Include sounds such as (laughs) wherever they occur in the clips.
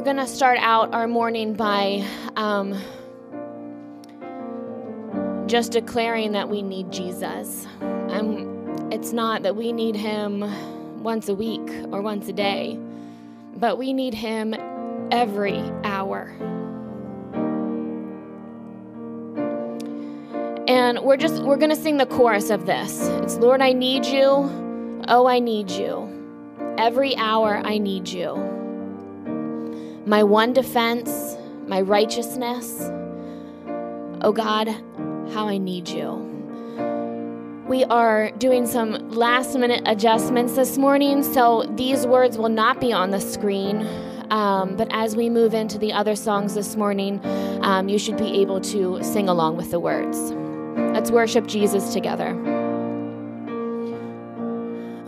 we're going to start out our morning by um, just declaring that we need Jesus. And it's not that we need him once a week or once a day, but we need him every hour. And we're just we're going to sing the chorus of this. It's Lord, I need you. Oh, I need you. Every hour I need you. My one defense, my righteousness. Oh God, how I need you. We are doing some last minute adjustments this morning, so these words will not be on the screen. Um, but as we move into the other songs this morning, um, you should be able to sing along with the words. Let's worship Jesus together.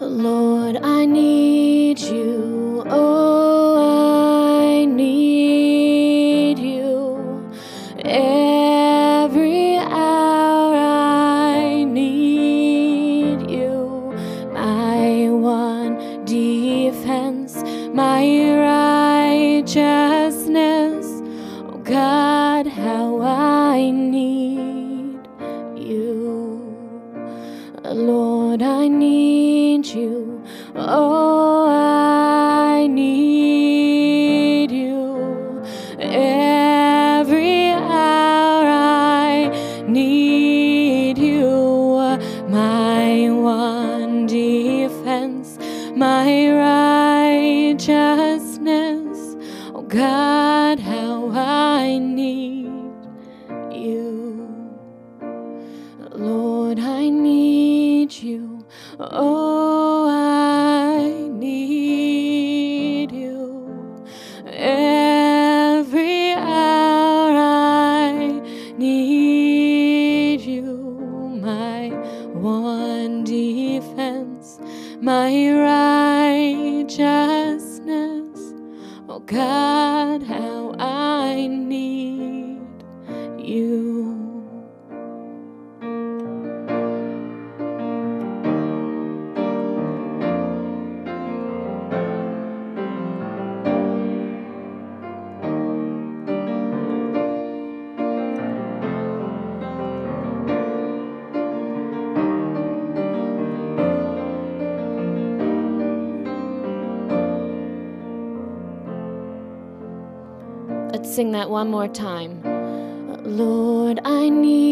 Lord, I need you. Oh, God, one more time. Lord, I need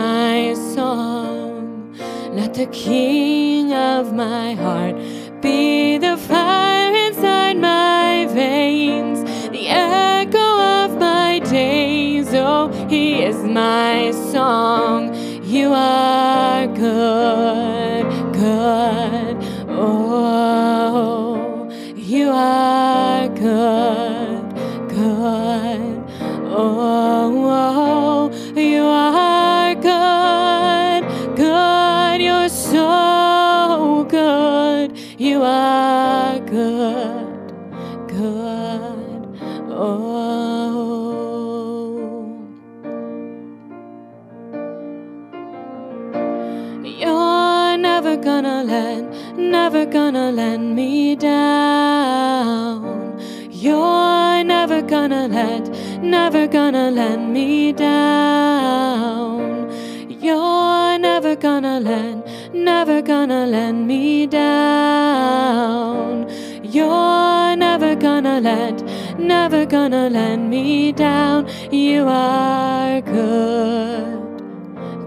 my song. Let the King of my heart be the fire inside my veins, the echo of my days. Oh, He is my song. You are good. gonna let me down. You're never gonna let, never gonna let me down. You're never gonna let, never gonna let me down. You're never gonna let, never gonna let me down. You are good,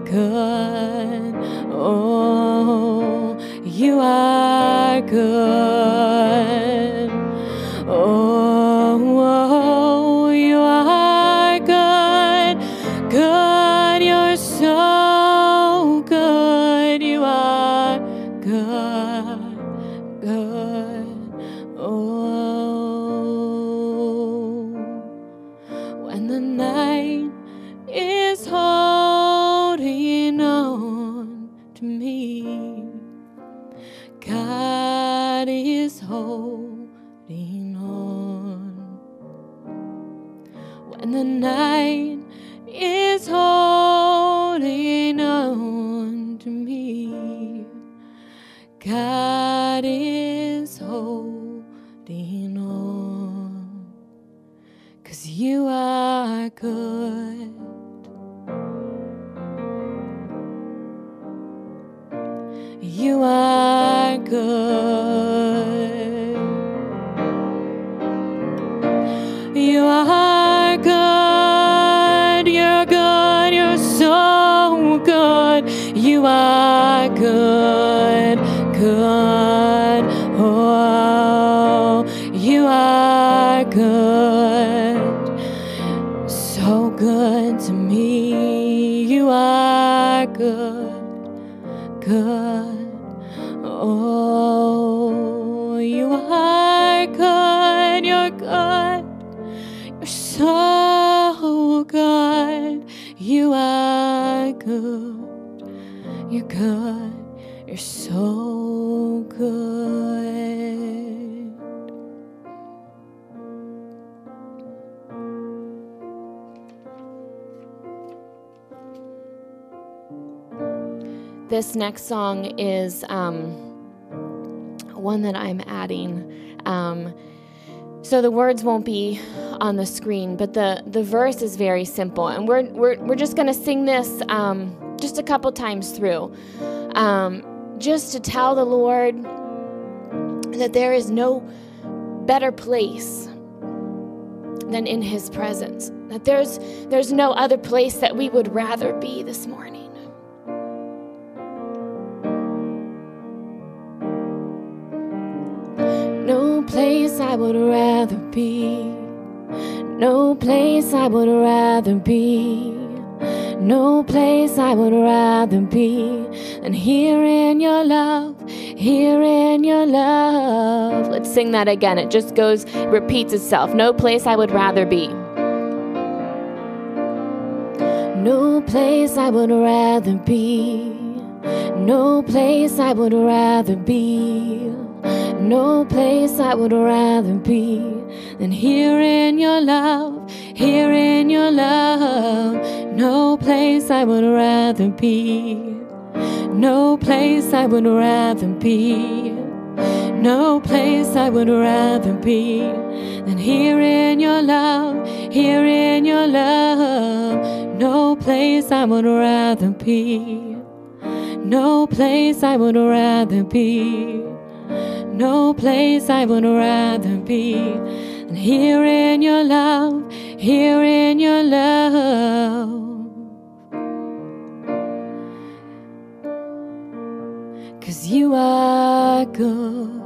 good. Oh you are good. Oh. This next song is um, one that I'm adding. Um, so the words won't be on the screen, but the, the verse is very simple. And we're, we're, we're just going to sing this um, just a couple times through. Um, just to tell the Lord that there is no better place than in his presence. That there's there's no other place that we would rather be this morning. Place I would rather be. No place I would rather be. No place I would rather be than here in your love, here in your love. Let's sing that again. It just goes, repeats itself. No place I would rather be. No place I would rather be. No place I would rather be. No place I would rather be than here in your love, here in your love. No place I would rather be. No place I would rather be. No place I would rather be than here in your love, here in your love. No place I would rather be. No place I would rather be. No place I would rather be than here in your love, here in your love. Cause you are good.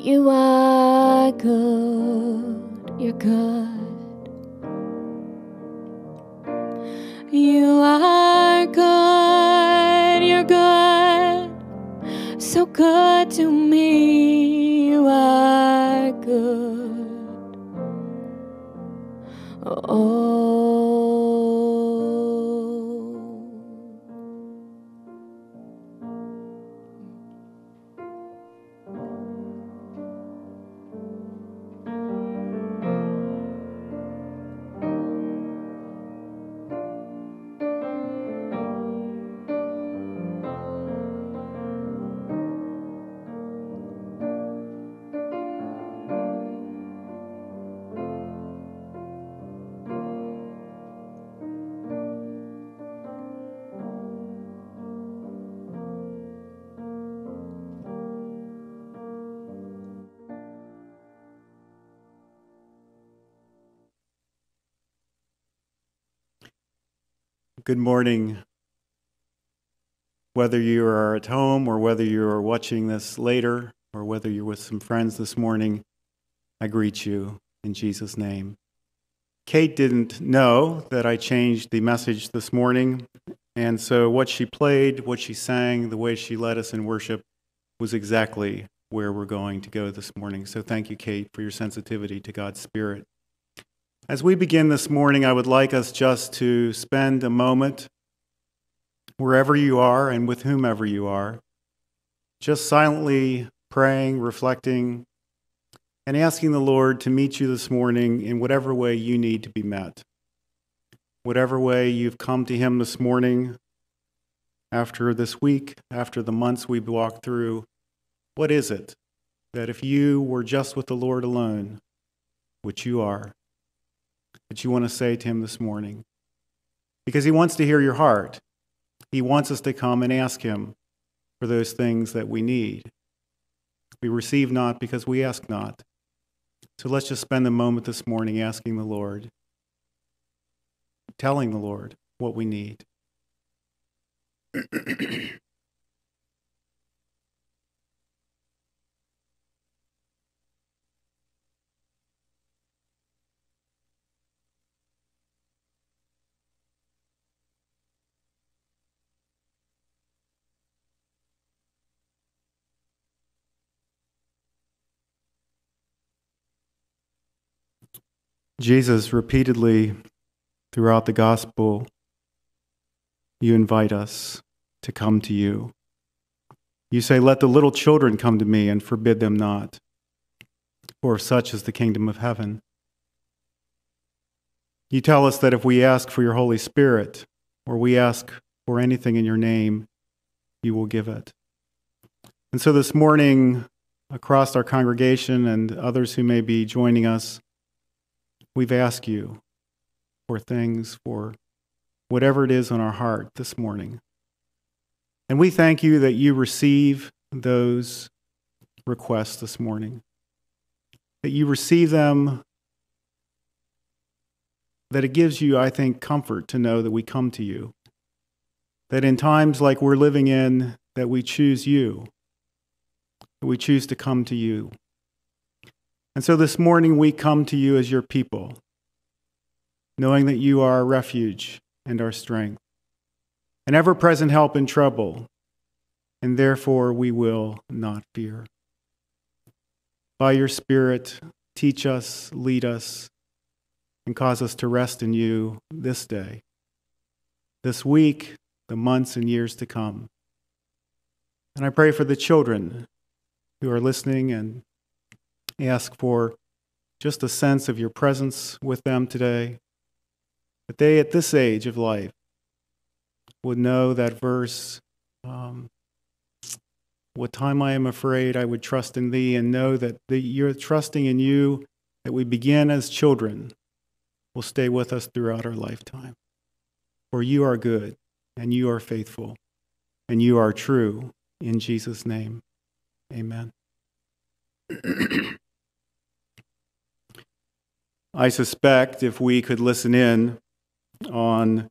You are good. You're good. You are good, so good to me. You are good. Oh. Good morning. Whether you are at home or whether you are watching this later or whether you're with some friends this morning, I greet you in Jesus' name. Kate didn't know that I changed the message this morning, and so what she played, what she sang, the way she led us in worship was exactly where we're going to go this morning. So thank you, Kate, for your sensitivity to God's Spirit. As we begin this morning, I would like us just to spend a moment, wherever you are and with whomever you are, just silently praying, reflecting and asking the Lord to meet you this morning in whatever way you need to be met. Whatever way you've come to Him this morning, after this week, after the months we've walked through, what is it that if you were just with the Lord alone, which you are, that you want to say to Him this morning? Because He wants to hear your heart. He wants us to come and ask Him for those things that we need. We receive not because we ask not. So let's just spend a moment this morning asking the Lord, telling the Lord what we need. (clears throat) Jesus repeatedly throughout the gospel, you invite us to come to you. You say, Let the little children come to me and forbid them not, for such is the kingdom of heaven. You tell us that if we ask for your Holy Spirit, or we ask for anything in your name, you will give it. And so this morning, across our congregation and others who may be joining us, We've asked you for things, for whatever it is on our heart this morning. And we thank you that you receive those requests this morning, that you receive them, that it gives you, I think, comfort to know that we come to you, that in times like we're living in, that we choose you, that we choose to come to you. And so this morning we come to you as your people, knowing that you are our refuge and our strength, an ever present help in trouble, and therefore we will not fear. By your Spirit, teach us, lead us, and cause us to rest in you this day, this week, the months and years to come. And I pray for the children who are listening and ask for just a sense of your presence with them today. That they, at this age of life, would know that verse, um, What time I am afraid, I would trust in thee, and know that the, you're trusting in you, that we begin as children, will stay with us throughout our lifetime. For you are good, and you are faithful, and you are true. In Jesus' name, amen. (clears throat) I suspect if we could listen in on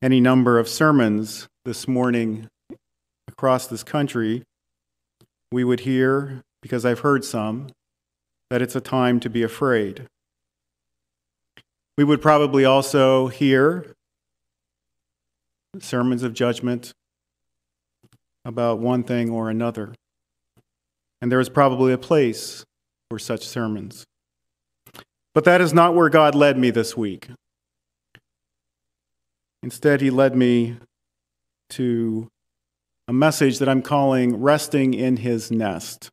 any number of sermons this morning across this country, we would hear, because I've heard some, that it's a time to be afraid. We would probably also hear sermons of judgment about one thing or another. And there is probably a place for such sermons. But that is not where God led me this week. Instead, He led me to a message that I'm calling Resting in His Nest.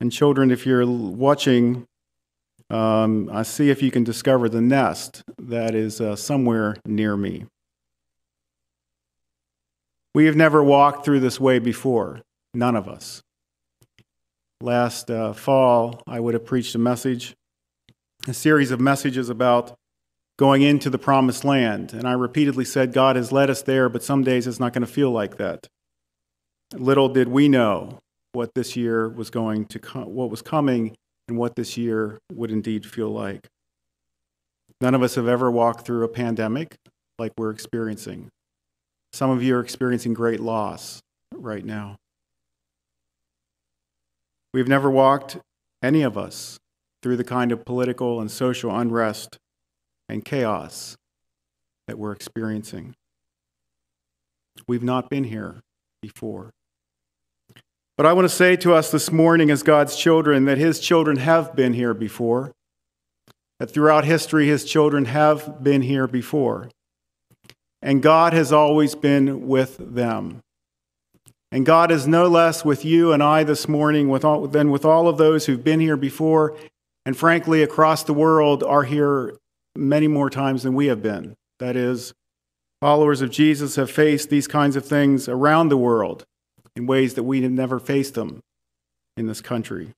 And, children, if you're watching, um, I see if you can discover the nest that is uh, somewhere near me. We have never walked through this way before, none of us. Last uh, fall, I would have preached a message a series of messages about going into the promised land. And I repeatedly said, God has led us there, but some days it's not going to feel like that. Little did we know what this year was going to what was coming, and what this year would indeed feel like. None of us have ever walked through a pandemic like we're experiencing. Some of you are experiencing great loss right now. We've never walked, any of us, through the kind of political and social unrest and chaos that we're experiencing. We've not been here before. But I want to say to us this morning, as God's children, that His children have been here before, that throughout history, His children have been here before. And God has always been with them. And God is no less with you and I this morning with all, than with all of those who've been here before, and frankly, across the world are here many more times than we have been. That is, followers of Jesus have faced these kinds of things around the world in ways that we have never faced them in this country.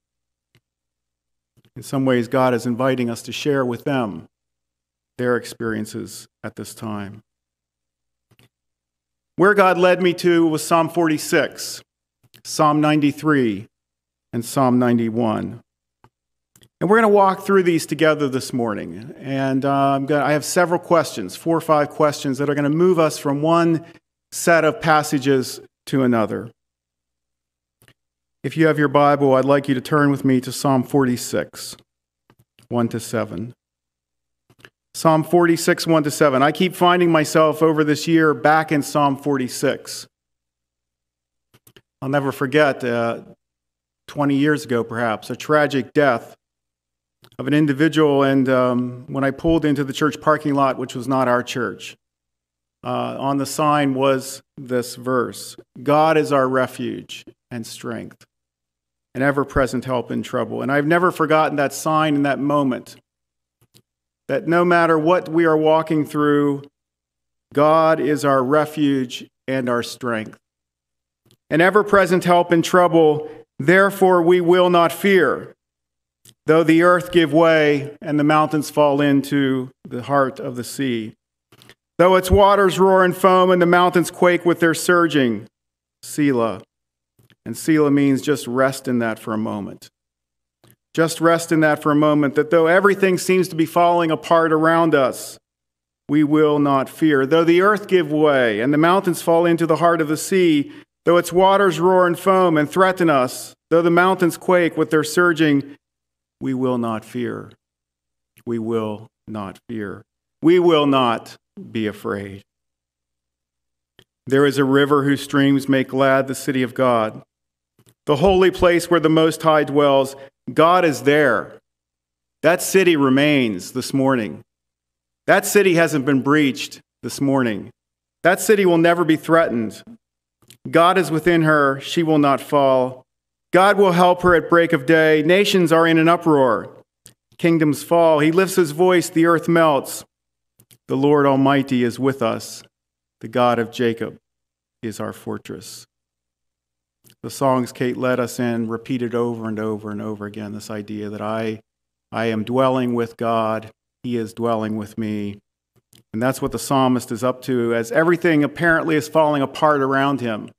In some ways, God is inviting us to share with them their experiences at this time. Where God led me to was Psalm 46, Psalm 93, and Psalm 91. And we're going to walk through these together this morning. And uh, gonna, I have several questions, four or five questions, that are going to move us from one set of passages to another. If you have your Bible, I'd like you to turn with me to Psalm 46, 1 to 7. Psalm 46, 1 to 7. I keep finding myself over this year back in Psalm 46. I'll never forget, uh, 20 years ago perhaps, a tragic death of an individual. And um, when I pulled into the church parking lot, which was not our church, uh, on the sign was this verse God is our refuge and strength, an ever present help in trouble. And I've never forgotten that sign in that moment that no matter what we are walking through, God is our refuge and our strength. An ever present help in trouble, therefore we will not fear. Though the earth give way and the mountains fall into the heart of the sea. Though its waters roar and foam and the mountains quake with their surging. Selah. And Selah means just rest in that for a moment. Just rest in that for a moment that though everything seems to be falling apart around us, we will not fear. Though the earth give way and the mountains fall into the heart of the sea, though its waters roar and foam and threaten us, though the mountains quake with their surging, we will not fear. We will not fear. We will not be afraid. There is a river whose streams make glad the city of God, the holy place where the Most High dwells. God is there. That city remains this morning. That city hasn't been breached this morning. That city will never be threatened. God is within her. She will not fall. God will help her at break of day. Nations are in an uproar. Kingdoms fall. He lifts his voice. The earth melts. The Lord Almighty is with us. The God of Jacob is our fortress the songs Kate led us in repeated over and over and over again this idea that I, I am dwelling with God, He is dwelling with me. And that's what the psalmist is up to as everything apparently is falling apart around him.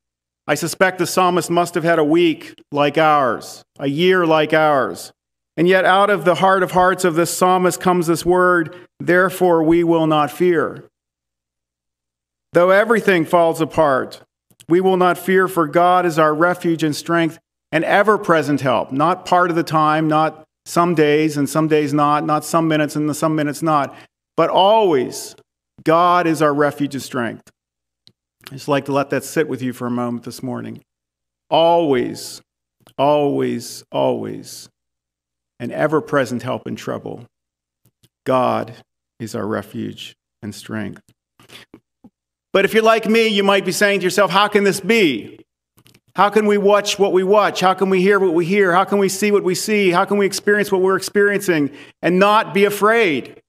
I suspect the psalmist must have had a week like ours, a year like ours. And yet, out of the heart of hearts of this psalmist comes this word, therefore we will not fear. Though everything falls apart, we will not fear, for God is our refuge and strength and ever present help, not part of the time, not some days and some days not, not some minutes and some minutes not, but always God is our refuge and strength. I just like to let that sit with you for a moment this morning. Always, always, always an ever present help in trouble. God is our refuge and strength. But if you're like me, you might be saying to yourself, how can this be? How can we watch what we watch? How can we hear what we hear? How can we see what we see? How can we experience what we're experiencing and not be afraid?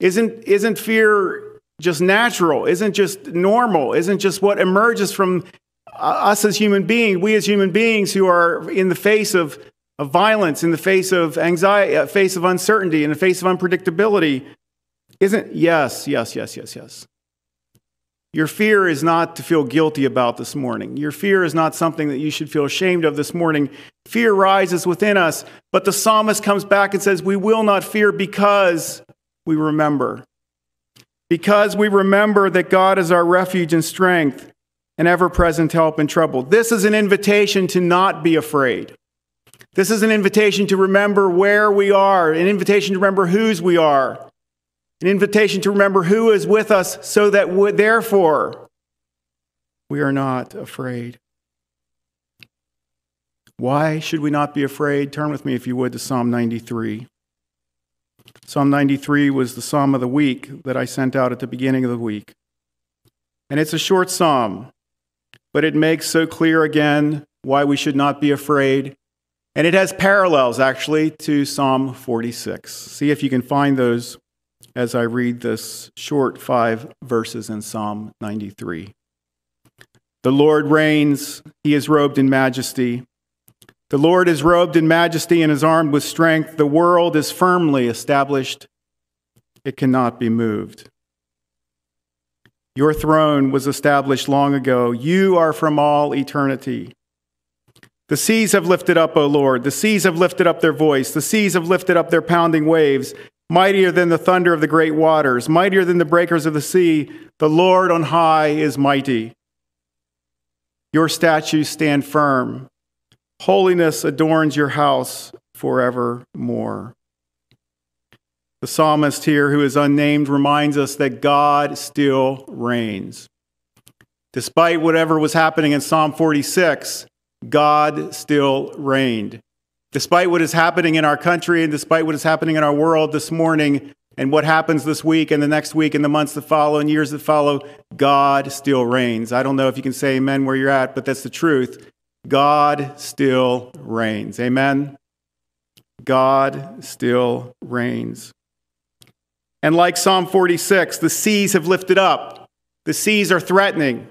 Isn't, isn't fear just natural? Isn't just normal? Isn't just what emerges from uh, us as human beings, we as human beings who are in the face of, of violence, in the face of anxiety, uh, face of uncertainty, in the face of unpredictability? Isn't, yes, yes, yes, yes, yes. Your fear is not to feel guilty about this morning. Your fear is not something that you should feel ashamed of this morning. Fear rises within us, but the psalmist comes back and says, We will not fear because we remember. Because we remember that God is our refuge and strength and ever present help in trouble. This is an invitation to not be afraid. This is an invitation to remember where we are, an invitation to remember whose we are an invitation to remember who is with us so that we, therefore we are not afraid. Why should we not be afraid? Turn with me, if you would, to Psalm 93. Psalm 93 was the psalm of the week that I sent out at the beginning of the week. And it's a short psalm, but it makes so clear again why we should not be afraid. And it has parallels, actually, to Psalm 46. See if you can find those as I read this short five verses in Psalm 93. The Lord reigns, he is robed in majesty. The Lord is robed in majesty and is armed with strength. The world is firmly established, it cannot be moved. Your throne was established long ago. You are from all eternity. The seas have lifted up, O Lord. The seas have lifted up their voice. The seas have lifted up their pounding waves. Mightier than the thunder of the great waters, mightier than the breakers of the sea, the Lord on high is mighty. Your statues stand firm. Holiness adorns your house forevermore. The psalmist here, who is unnamed, reminds us that God still reigns. Despite whatever was happening in Psalm 46, God still reigned. Despite what is happening in our country and despite what is happening in our world this morning and what happens this week and the next week and the months that follow and years that follow, God still reigns. I don't know if you can say amen where you're at, but that's the truth. God still reigns. Amen. God still reigns. And like Psalm 46, the seas have lifted up. The seas are threatening.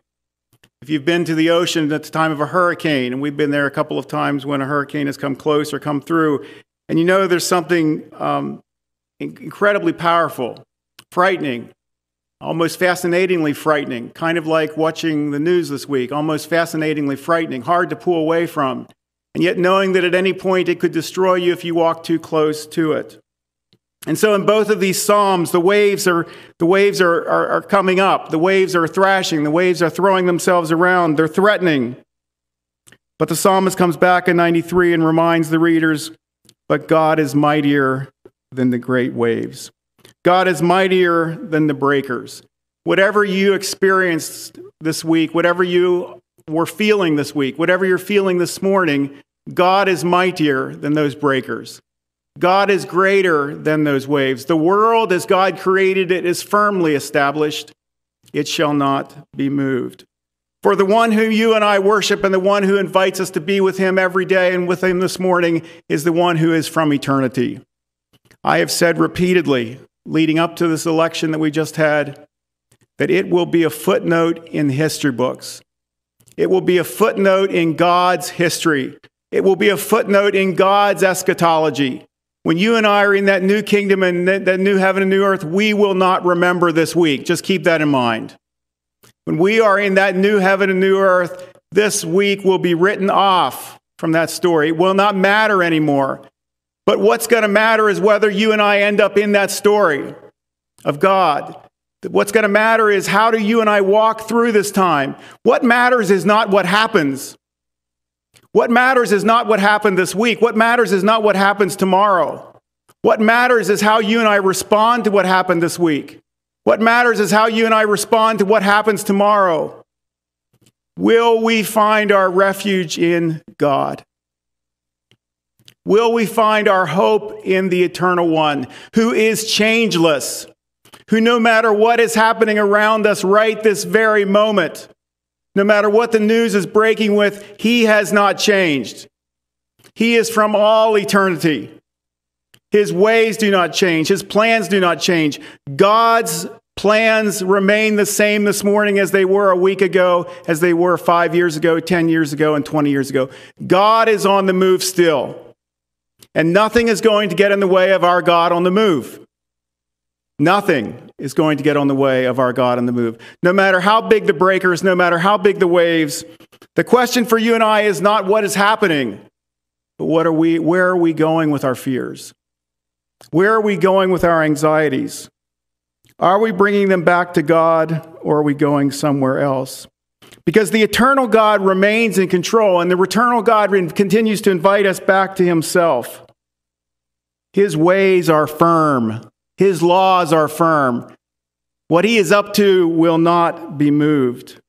If you've been to the ocean at the time of a hurricane, and we've been there a couple of times when a hurricane has come close or come through, and you know there's something um, incredibly powerful, frightening, almost fascinatingly frightening, kind of like watching the news this week, almost fascinatingly frightening, hard to pull away from, and yet knowing that at any point it could destroy you if you walk too close to it. And so in both of these psalms, the waves are the waves are, are, are, coming up, the waves are thrashing, the waves are throwing themselves around, they're threatening. But the psalmist comes back in 93 and reminds the readers, but God is mightier than the great waves. God is mightier than the breakers. Whatever you experienced this week, whatever you were feeling this week, whatever you're feeling this morning, God is mightier than those breakers. God is greater than those waves. The world, as God created it, is firmly established. It shall not be moved. For the one whom you and I worship and the one who invites us to be with him every day and with him this morning is the one who is from eternity. I have said repeatedly, leading up to this election that we just had, that it will be a footnote in history books. It will be a footnote in God's history. It will be a footnote in God's eschatology. When you and I are in that new kingdom and that, new heaven and new earth, we will not remember this week. Just keep that in mind. When we are in that new heaven and new earth, this week will be written off from that story. It will not matter anymore. But what's going to matter is whether you and I end up in that story of God. What's going to matter is how do you and I walk through this time? What matters is not what happens. What matters is not what happened this week. What matters is not what happens tomorrow. What matters is how you and I respond to what happened this week. What matters is how you and I respond to what happens tomorrow. Will we find our refuge in God? Will we find our hope in the Eternal One, who is changeless, who no matter what is happening around us right this very moment, no matter what the news is breaking with, he has not changed. He is from all eternity. His ways do not change. His plans do not change. God's plans remain the same this morning as they were a week ago, as they were five years ago, 10 years ago, and 20 years ago. God is on the move still. And nothing is going to get in the way of our God on the move. Nothing is going to get on the way of our God on the move. No matter how big the breakers, no matter how big the waves, the question for you and I is not what is happening, but what are we, where are we going with our fears? Where are we going with our anxieties? Are we bringing them back to God or are we going somewhere else? Because the eternal God remains in control and the eternal God continues to invite us back to himself. His ways are firm. His laws are firm. What he is up to will not be moved.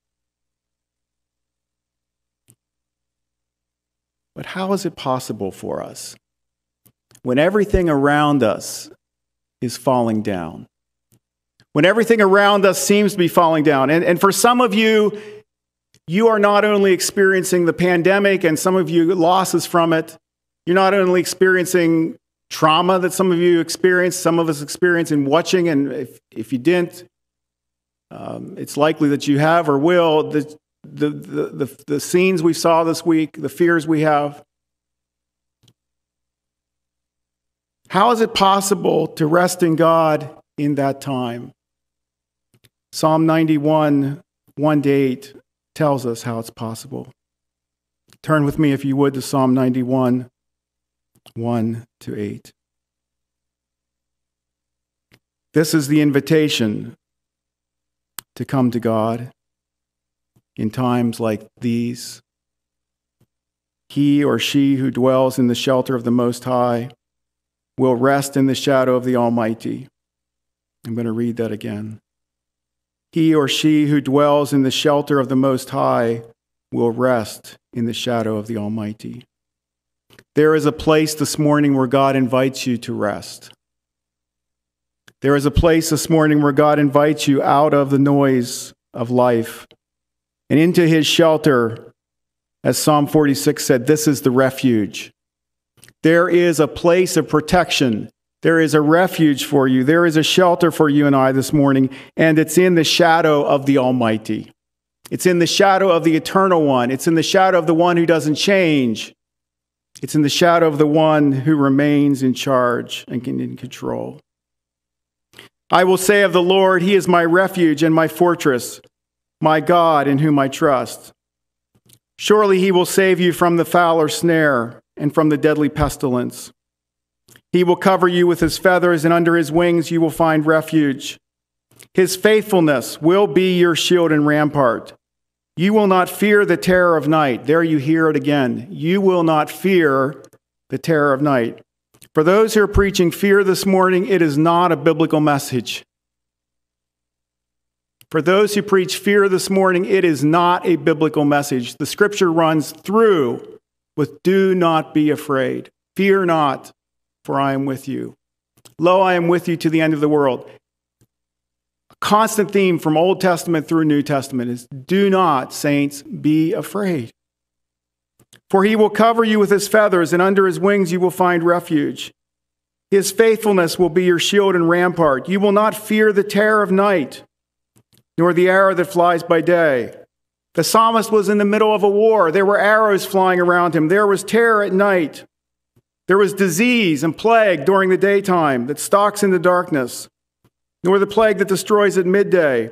But how is it possible for us when everything around us is falling down? When everything around us seems to be falling down. And, and for some of you, you are not only experiencing the pandemic and some of you losses from it, you're not only experiencing trauma that some of you experienced, some of us experience in watching, and if, if you didn't, um, it's likely that you have or will. The, the, the, the, the scenes we saw this week, the fears we have. How is it possible to rest in God in that time? Psalm 91, 1 to 8 tells us how it's possible. Turn with me, if you would, to Psalm 91, 1 to 8. This is the invitation to come to God in times like these. He or she who dwells in the shelter of the Most High will rest in the shadow of the Almighty. I'm going to read that again. He or she who dwells in the shelter of the Most High will rest in the shadow of the Almighty. There is a place this morning where God invites you to rest. There is a place this morning where God invites you out of the noise of life and into his shelter. As Psalm 46 said, this is the refuge. There is a place of protection. There is a refuge for you. There is a shelter for you and I this morning, and it's in the shadow of the Almighty. It's in the shadow of the Eternal One. It's in the shadow of the one who doesn't change. It's in the shadow of the one who remains in charge and in control. I will say of the Lord, He is my refuge and my fortress, my God in whom I trust. Surely He will save you from the fowler snare and from the deadly pestilence. He will cover you with His feathers, and under His wings you will find refuge. His faithfulness will be your shield and rampart. You will not fear the terror of night. There you hear it again. You will not fear the terror of night. For those who are preaching fear this morning, it is not a biblical message. For those who preach fear this morning, it is not a biblical message. The scripture runs through with do not be afraid. Fear not, for I am with you. Lo, I am with you to the end of the world constant theme from Old Testament through New Testament is do not, saints, be afraid. For he will cover you with his feathers, and under his wings you will find refuge. His faithfulness will be your shield and rampart. You will not fear the terror of night, nor the arrow that flies by day. The psalmist was in the middle of a war. There were arrows flying around him. There was terror at night. There was disease and plague during the daytime that stalks in the darkness nor the plague that destroys at midday.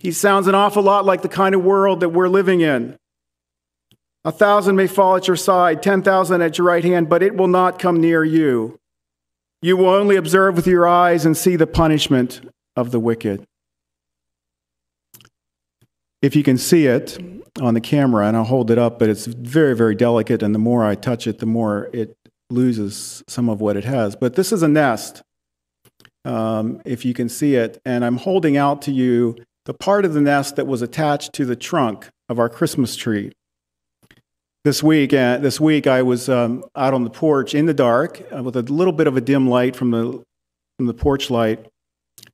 He sounds an awful lot like the kind of world that we're living in. A thousand may fall at your side, 10,000 at your right hand, but it will not come near you. You will only observe with your eyes and see the punishment of the wicked. If you can see it on the camera, and I'll hold it up, but it's very, very delicate, and the more I touch it, the more it loses some of what it has. But this is a nest um, if you can see it. And I'm holding out to you the part of the nest that was attached to the trunk of our Christmas tree. This week, uh, this week I was um, out on the porch in the dark uh, with a little bit of a dim light from the, from the porch light,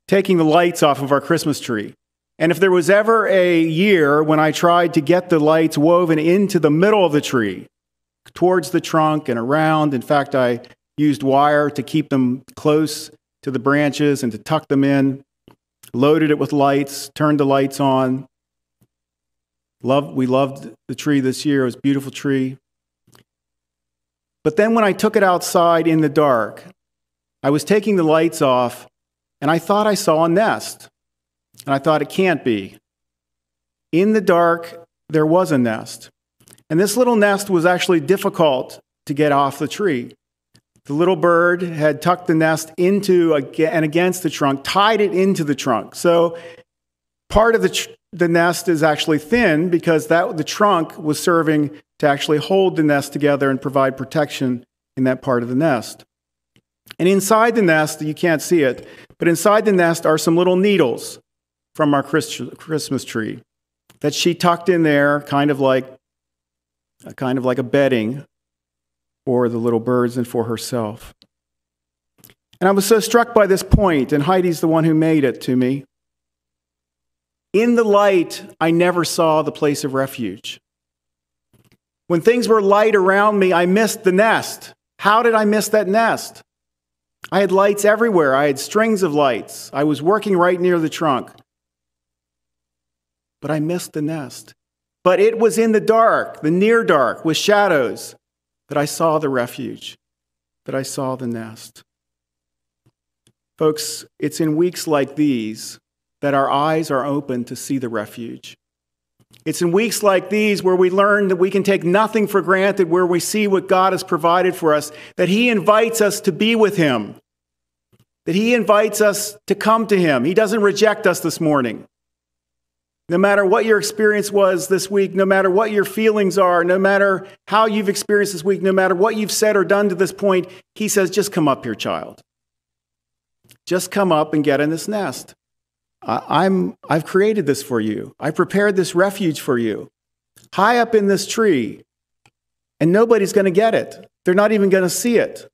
taking the lights off of our Christmas tree. And if there was ever a year when I tried to get the lights woven into the middle of the tree, towards the trunk and around, in fact, I used wire to keep them close to the branches and to tuck them in, loaded it with lights, turned the lights on. Loved, we loved the tree this year. It was a beautiful tree. But then when I took it outside in the dark, I was taking the lights off and I thought I saw a nest. And I thought it can't be. In the dark, there was a nest. And this little nest was actually difficult to get off the tree. The little bird had tucked the nest into and against the trunk, tied it into the trunk. So part of the, tr- the nest is actually thin because that, the trunk was serving to actually hold the nest together and provide protection in that part of the nest. And inside the nest, you can't see it, but inside the nest are some little needles from our Christmas tree that she tucked in there, kind of like, a kind of like a bedding for the little birds and for herself. And I was so struck by this point, and Heidi's the one who made it to me. in the light, I never saw the place of refuge. When things were light around me, I missed the nest. How did I miss that nest? I had lights everywhere. I had strings of lights. I was working right near the trunk. But I missed the nest. But it was in the dark, the near dark, with shadows, that I saw the refuge, that I saw the nest. Folks, it's in weeks like these that our eyes are open to see the refuge. It's in weeks like these where we learn that we can take nothing for granted, where we see what God has provided for us, that He invites us to be with Him, that He invites us to come to Him. He doesn't reject us this morning. No matter what your experience was this week, no matter what your feelings are, no matter how you've experienced this week, no matter what you've said or done to this point, He says, just come up here, child. Just come up and get in this nest. I'm, I've created this for you. I prepared this refuge for you. High up in this tree, and nobody's going to get it. They're not even going to see it.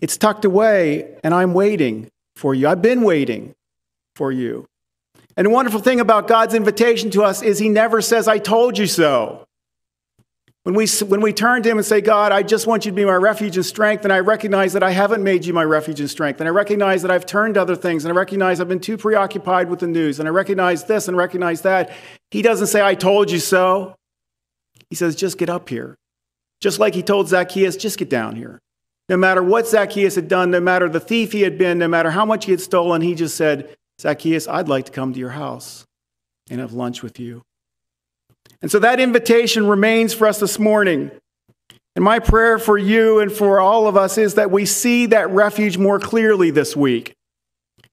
It's tucked away, and I'm waiting for you. I've been waiting for you. And the wonderful thing about God's invitation to us is He never says, I told you so. When we, when we turn to Him and say, God, I just want you to be my refuge and strength, and I recognize that I haven't made you my refuge and strength, and I recognize that I've turned to other things, and I recognize I've been too preoccupied with the news, and I recognize this and recognize that, He doesn't say, I told you so. He says, just get up here. Just like He told Zacchaeus, just get down here. No matter what Zacchaeus had done, no matter the thief he had been, no matter how much he had stolen, he just said, Zacchaeus, I'd like to come to your house and have lunch with you. And so that invitation remains for us this morning. And my prayer for you and for all of us is that we see that refuge more clearly this week.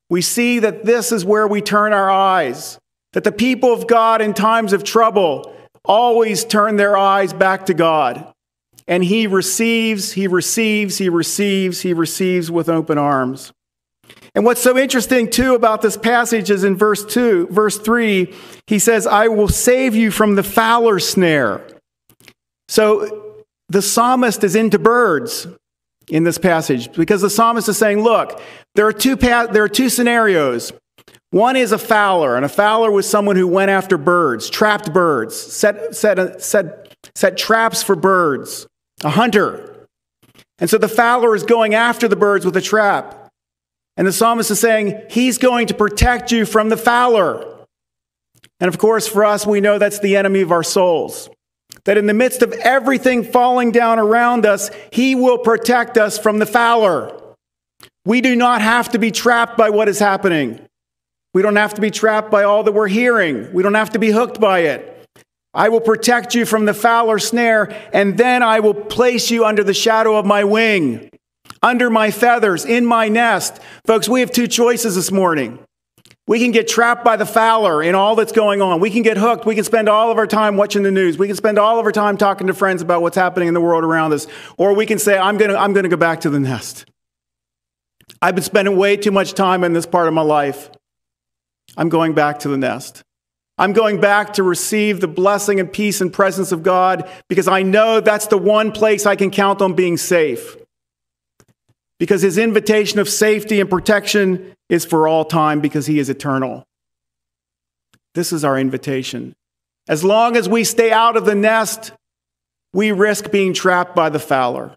We see that this is where we turn our eyes, that the people of God in times of trouble always turn their eyes back to God. And He receives, He receives, He receives, He receives with open arms. And what's so interesting too about this passage is in verse 2, verse 3, he says, I will save you from the fowler snare. So the psalmist is into birds in this passage because the psalmist is saying, look, there are two, pa- there are two scenarios. One is a fowler, and a fowler was someone who went after birds, trapped birds, set, set, set, set traps for birds, a hunter. And so the fowler is going after the birds with a trap. And the psalmist is saying, He's going to protect you from the fowler. And of course, for us, we know that's the enemy of our souls. That in the midst of everything falling down around us, He will protect us from the fowler. We do not have to be trapped by what is happening. We don't have to be trapped by all that we're hearing. We don't have to be hooked by it. I will protect you from the fowler snare, and then I will place you under the shadow of my wing under my feathers, in my nest. Folks, we have two choices this morning. We can get trapped by the fowler in all that's going on. We can get hooked. We can spend all of our time watching the news. We can spend all of our time talking to friends about what's happening in the world around us. Or we can say, I'm going to I'm going to go back to the nest. I've been spending way too much time in this part of my life. I'm going back to the nest. I'm going back to receive the blessing and peace and presence of God because I know that's the one place I can count on being safe because his invitation of safety and protection is for all time because he is eternal. This is our invitation. As long as we stay out of the nest, we risk being trapped by the fowler.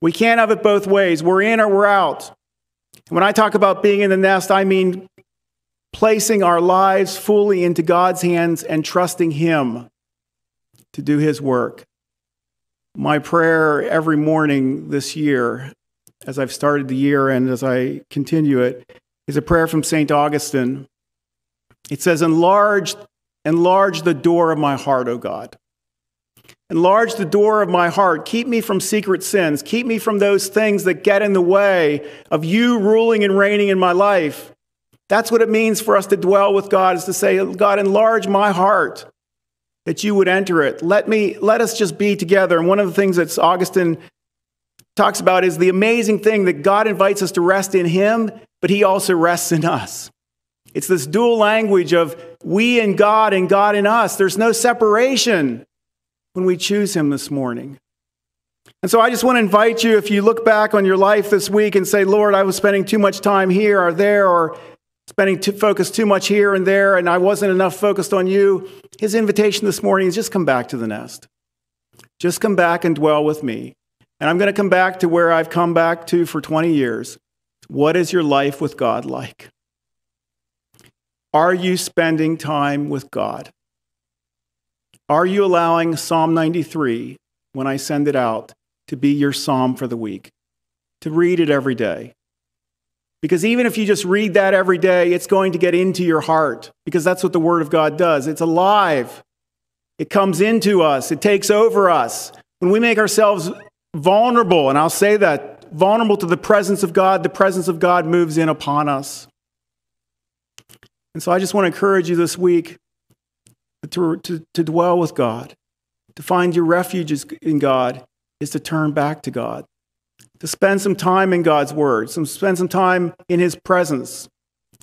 We can't have it both ways. We're in or we're out. When I talk about being in the nest, I mean placing our lives fully into God's hands and trusting Him to do His work. My prayer every morning this year, as I've started the year and as I continue it, is a prayer from St. Augustine. It says, Enlarge, enlarge the door of my heart, O God. Enlarge the door of my heart. Keep me from secret sins. Keep me from those things that get in the way of you ruling and reigning in my life. That's what it means for us to dwell with God, is to say, God, enlarge my heart that you would enter it. Let me let us just be together. And one of the things that Augustine talks about is the amazing thing that God invites us to rest in him, but he also rests in us. It's this dual language of we in God and God in us. There's no separation when we choose him this morning. And so I just want to invite you if you look back on your life this week and say, Lord, I was spending too much time here or there, or spending to focus too much here and there, and I wasn't enough focused on you, his invitation this morning is just come back to the nest. Just come back and dwell with me. And I'm going to come back to where I've come back to for 20 years. What is your life with God like? Are you spending time with God? Are you allowing Psalm 93, when I send it out, to be your psalm for the week? To read it every day? Because even if you just read that every day, it's going to get into your heart, because that's what the Word of God does. It's alive, it comes into us, it takes over us. When we make ourselves vulnerable, and I'll say that, vulnerable to the presence of God, the presence of God moves in upon us. And so I just want to encourage you this week to, to, to dwell with God, to find your refuge in God, is to turn back to God, to spend some time in God's Word, to spend some time in His presence,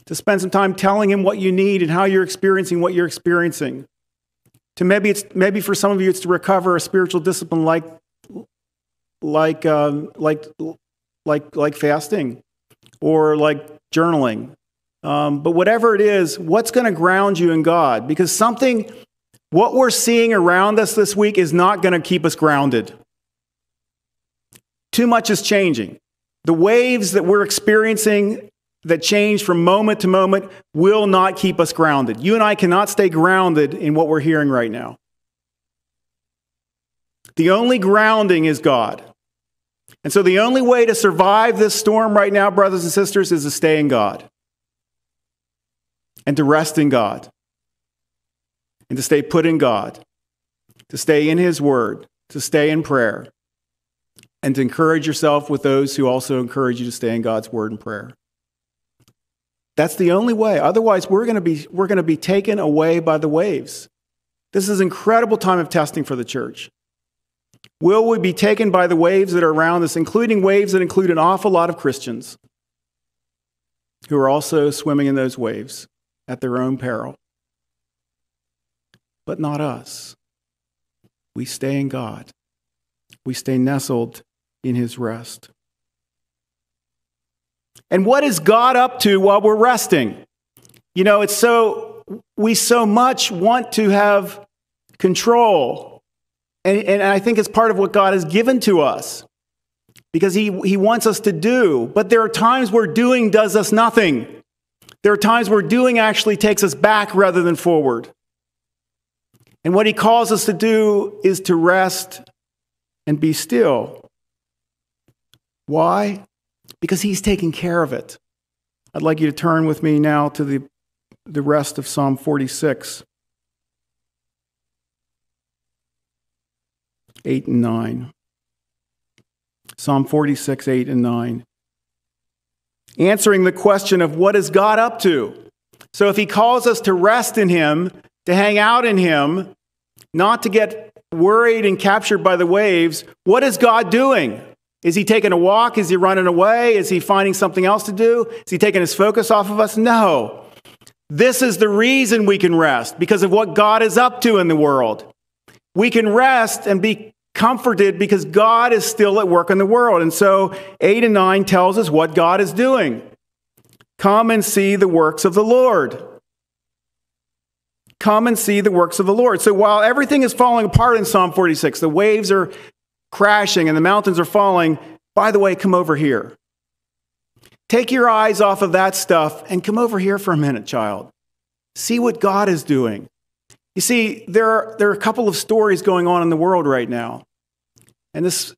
to spend some time telling Him what you need and how you're experiencing what you're experiencing. To maybe it's maybe for some of you it's to recover a spiritual discipline like like um, like like like fasting or like journaling um, but whatever it is, what's going to ground you in God? Because something, what we're seeing around us this week is not going to keep us grounded. Too much is changing. The waves that we're experiencing that change from moment to moment will not keep us grounded. You and I cannot stay grounded in what we're hearing right now. The only grounding is God. And so the only way to survive this storm right now, brothers and sisters, is to stay in God and to rest in God and to stay put in God, to stay in His Word, to stay in prayer, and to encourage yourself with those who also encourage you to stay in God's Word and prayer. That's the only way. Otherwise, we're going to be, we're going to be taken away by the waves. This is an incredible time of testing for the church. Will we be taken by the waves that are around us, including waves that include an awful lot of Christians who are also swimming in those waves? at their own peril. But not us. We stay in God, we stay nestled in His rest. And what is God up to while we're resting? You know, it's so, we so much want to have control. And, and I think it's part of what God has given to us because he, he wants us to do. But there are times where doing does us nothing. There are times where doing actually takes us back rather than forward. And what he calls us to do is to rest and be still. Why? Because he's taking care of it. I'd like you to turn with me now to the, the rest of Psalm 46, 8 and 9. Psalm 46, 8 and 9 answering the question of what is God up to? So if he calls us to rest in him, to hang out in him, not to get worried and captured by the waves, what is God doing? Is he taking a walk? Is he running away? Is he finding something else to do? Is he taking his focus off of us? No. This is the reason we can rest because of what God is up to in the world. We can rest and be comforted because God is still at work in the world. And so 8 and 9 tells us what God is doing. Come and see the works of the Lord. Come and see the works of the Lord. So while everything is falling apart in Psalm 46, the waves are crashing and the mountains are falling, by the way, come over here. Take your eyes off of that stuff and come over here for a minute, child. See what God is doing. You see, there are, there are a couple of stories going on in the world right now. And this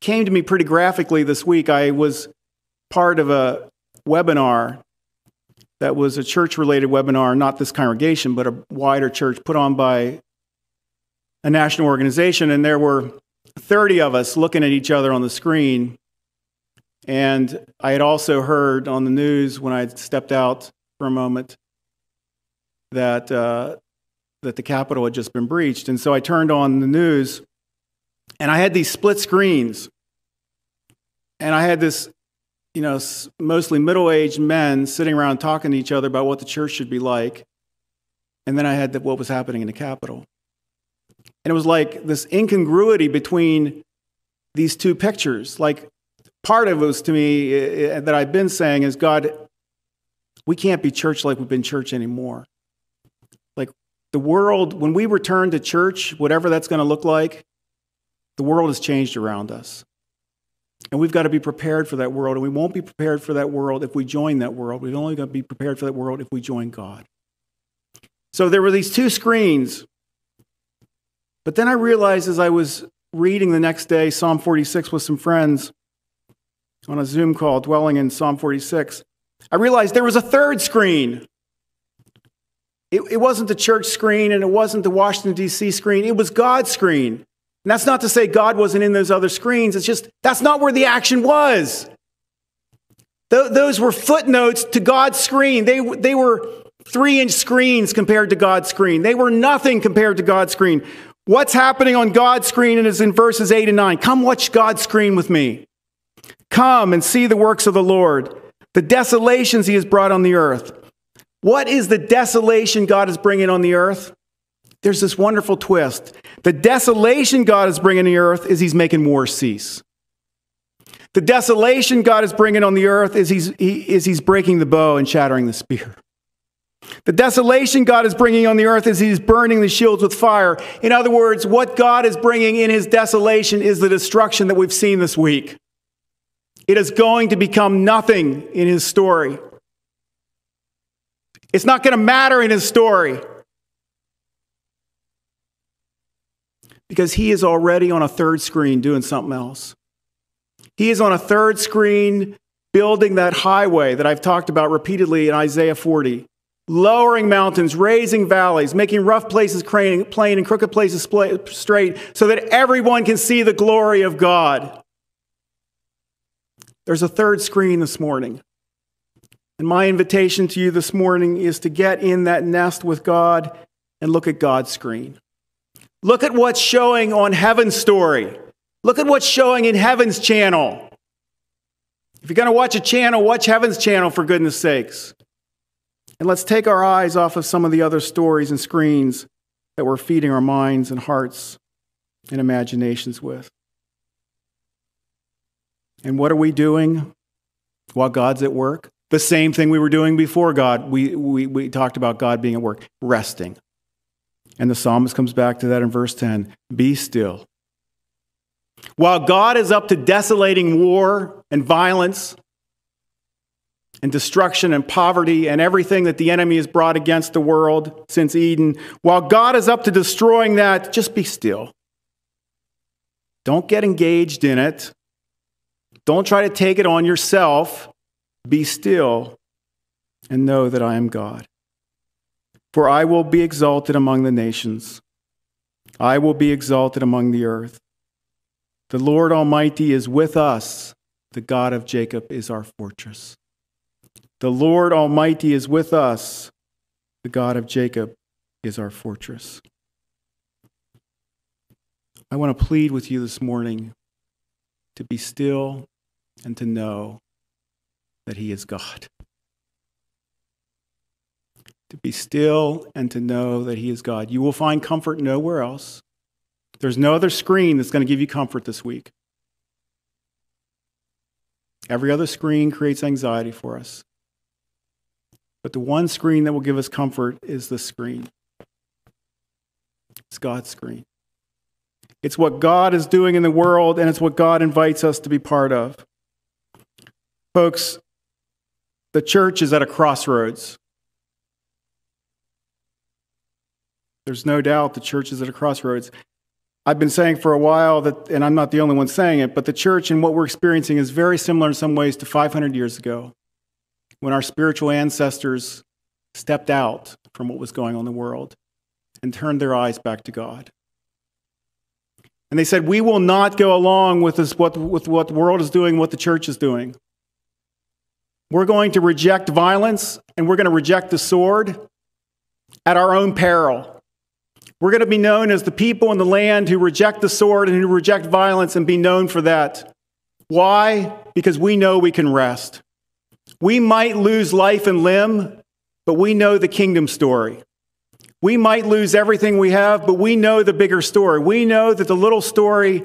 came to me pretty graphically this week. I was part of a webinar that was a church related webinar, not this congregation, but a wider church put on by a national organization. And there were 30 of us looking at each other on the screen. And I had also heard on the news when I stepped out for a moment that uh, that the Capitol had just been breached. And so I turned on the news and I had these split screens. And I had this, you know, mostly middle aged men sitting around talking to each other about what the church should be like. And then I had the, what was happening in the Capitol. And it was like this incongruity between these two pictures. Like part of it was to me eh, eh, that I've been saying is God, We can't be church like we've been church anymore. Like the world, when we return to church, whatever that's going to look like, the world has changed around us. And we've got to be prepared for that world. And we won't be prepared for that world if we join that world. We're only going to be prepared for that world if we join God. So there were these two screens. But then I realized as I was reading the next day Psalm 46 with some friends on a Zoom call, dwelling in Psalm 46, I realized there was a third screen. It, it wasn't the church screen and it wasn't the Washington, D.C. screen, it was God's screen. And that's not to say God wasn't in those other screens, it's just that's not where the action was. Th- those were footnotes to God's screen. They, they were three inch screens compared to God's screen. They were nothing compared to God's screen. What's happening on God's screen is in verses 8 and 9. Come watch God's screen with me. Come and see the works of the Lord, the desolations he has brought on the earth. What is the desolation God is bringing on the earth? There's this wonderful twist. The desolation God is bringing on the earth is he's making war cease. The desolation God is bringing on the earth is he's, he, is he's breaking the bow and shattering the spear. The desolation God is bringing on the earth is He's burning the shields with fire. In other words, what God is bringing in His desolation is the destruction that we've seen this week. It is going to become nothing in His story. It's not going to matter in His story. Because He is already on a third screen doing something else. He is on a third screen building that highway that I've talked about repeatedly in Isaiah 40 lowering mountains, raising valleys, making rough places plain and crooked places straight, so that everyone can see the glory of God. There's a third screen this morning. And my invitation to you this morning is to get in that nest with God and look at God's screen. Look at what's showing on Heaven's story. Look at what's showing in Heaven's channel. If you're going to watch a channel, watch Heaven's channel for goodness sakes. And let's take our eyes off of some of the other stories and screens that we're feeding our minds and hearts and imaginations with. And what are we doing while God's at work? The same thing we were doing before God. We, we, we talked about God being at work, resting. And the psalmist comes back to that in verse 10 Be still. While God is up to desolating war and violence and destruction and poverty and everything that the enemy has brought against the world since Eden, while God is up to destroying that, just be still. Don't get engaged in it. Don't try to take it on yourself. Be still and know that I am God. For I will be exalted among the nations, I will be exalted among the earth. The Lord Almighty is with us, the God of Jacob is our fortress. The Lord Almighty is with us. The God of Jacob is our fortress. I want to plead with you this morning to be still and to know that He is God. To be still and to know that He is God. You will find comfort nowhere else. There's no other screen that's going to give you comfort this week. Every other screen creates anxiety for us. But the one screen that will give us comfort is the screen. It's God's screen. It's what God is doing in the world, and it's what God invites us to be part of. Folks, the church is at a crossroads. There's no doubt the church is at a crossroads. I've been saying for a while that, and I'm not the only one saying it, but the church and what we're experiencing is very similar in some ways to 500 years ago when our spiritual ancestors stepped out from what was going on in the world and turned their eyes back to God. And they said, We will not go along with, this, what, with what the world is doing, what the church is doing. We're going to reject violence and we're going to reject the sword at our own peril. We're going to be known as the people in the land who reject the sword and who reject violence and be known for that. Why? Because we know we can rest. We might lose life and limb, but we know the kingdom story. We might lose everything we have, but we know the bigger story. We know that the little story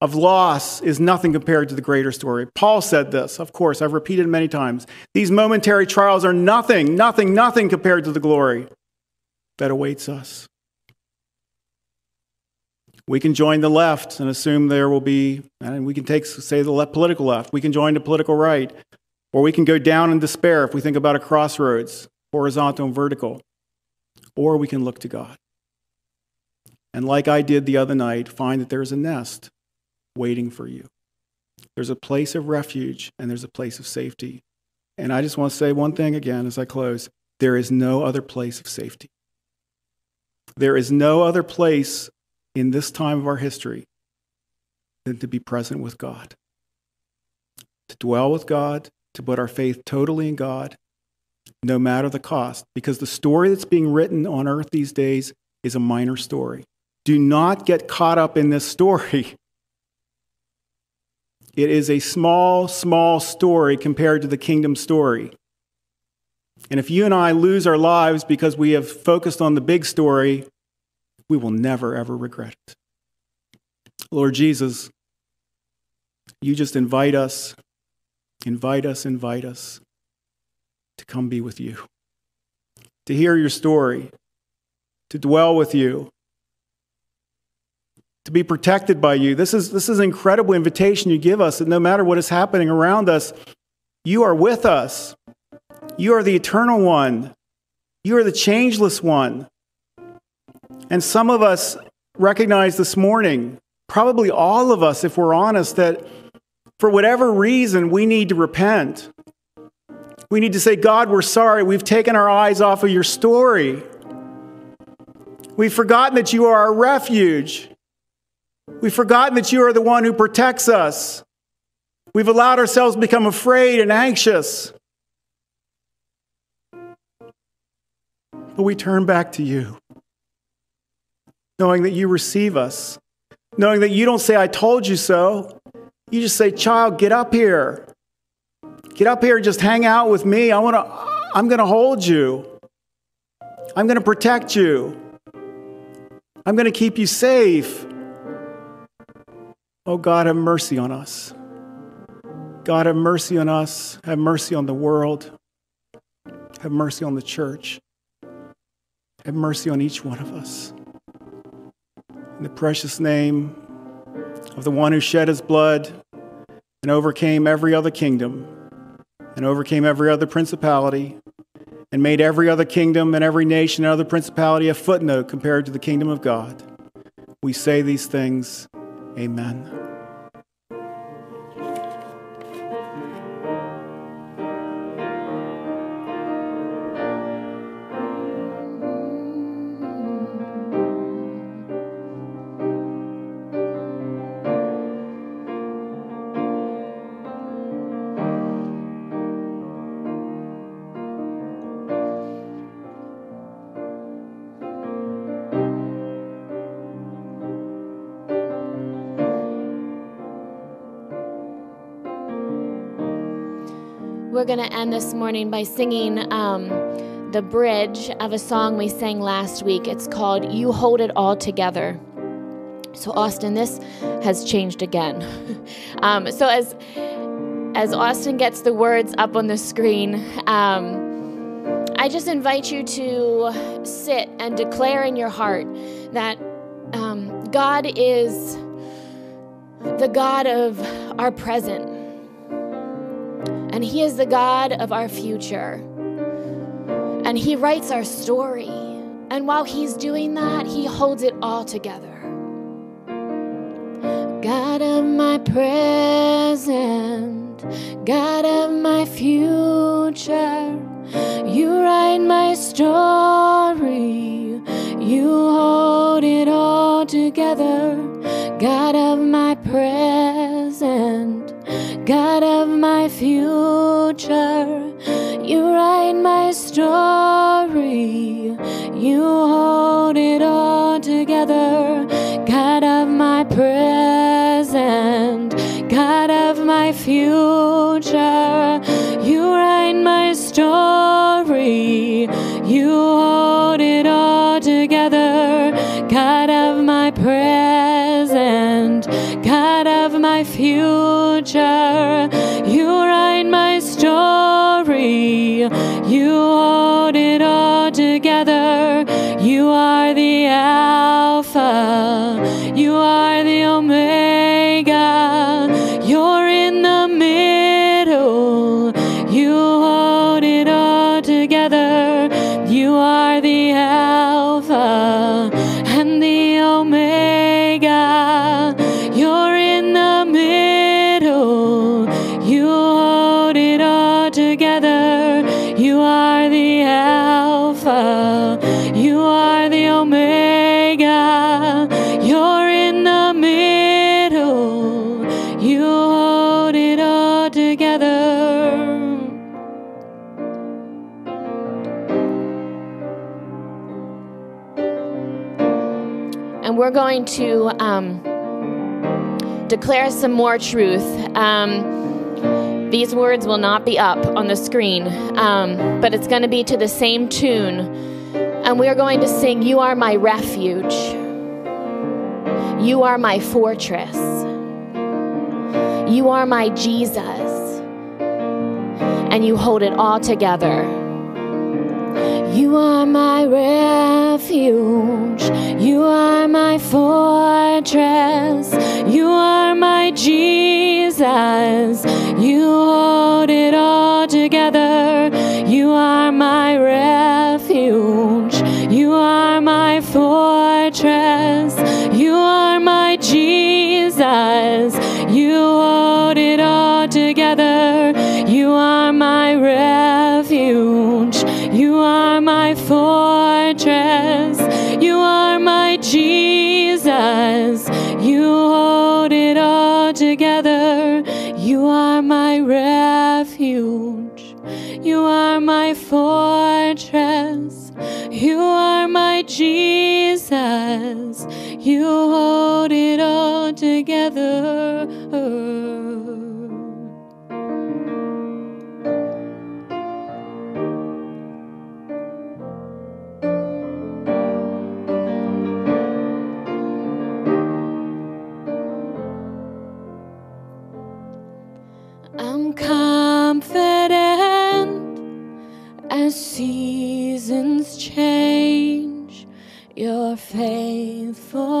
of loss is nothing compared to the greater story. Paul said this, of course, I've repeated many times. These momentary trials are nothing, nothing, nothing compared to the glory that awaits us. We can join the left and assume there will be, and we can take, say, the left, political left. We can join the political right. Or we can go down in despair if we think about a crossroads, horizontal and vertical. Or we can look to God. And like I did the other night, find that there's a nest waiting for you. There's a place of refuge and there's a place of safety. And I just want to say one thing again as I close there is no other place of safety. There is no other place in this time of our history than to be present with God, to dwell with God, to put our faith totally in God, no matter the cost, because the story that's being written on earth these days is a minor story. Do not get caught up in this story. (laughs) It is a small, small story compared to the kingdom story. And if you and I lose our lives because we have focused on the big story, we will never, ever regret it. Lord Jesus, you just invite us, invite us, invite us to come be with you, to hear your story, to dwell with you, to be protected by you. This is, this is an incredible invitation you give us that no matter what is happening around us, you are with us. You are the eternal one. You are the changeless one. And some of us recognize this morning, probably all of us, if we're honest, that for whatever reason, we need to repent. We need to say, God, we're sorry. We've taken our eyes off of your story. We've forgotten that you are our refuge. We've forgotten that you are the one who protects us. We've allowed ourselves to become afraid and anxious. But we turn back to you, knowing that you receive us, knowing that you don't say, I told you so. You just say, Child, get up here. Get up here and just hang out with me. I want to, I'm going to hold you. I'm going to protect you. I'm going to keep you safe. Oh God, have mercy on us. God, have mercy on us. Have mercy on the world. Have mercy on the church. Have mercy on each one of us. In the precious name of the one who shed his blood and overcame every other kingdom and overcame every other principality and made every other kingdom and every nation and other principality a footnote compared to the kingdom of God. We say these things. Amen. We're going to end this morning by singing um, the bridge of a song we sang last week. It's called You Hold It All Together. So, Austin, this has changed again. (laughs) um, so, as as Austin gets the words up on the screen, um, I just invite you to sit and declare in your heart that um, God is the God of our present and He is the God of our future. And He writes our story. And while He's doing that, He holds it all together. God of my present, God of my future, you write my story, you hold it all together. God of my present, God of my future. You write my story, you hold it all together. God of my present, God of my future. You write my story, you hold it all together. God of my present, God of my future. You hold it all together. You are the Alpha. You are the Omega. You're in the middle. You hold it all together. You are the Alpha and the Omega. You're in the middle. You hold it all together. You are the Alpha. You are the Omega. You're in the middle. You hold it all together. And we're going to um, declare some more truth. Um, these words will not be up on the screen, um, but it's going to be to the same tune. And we are going to sing, You Are My Refuge. You are my fortress. You are my Jesus. And you hold it all together. You are my refuge. You are my fortress. You are my Jesus. You hold it all together. You are my refuge. You are my fortress. You are my Jesus. You hold it all together. You are my refuge. You are my fortress. You are my Jesus. You hold it all together. You are refuge. You are my fortress. You are my Jesus. You hold it all together. Faithfulness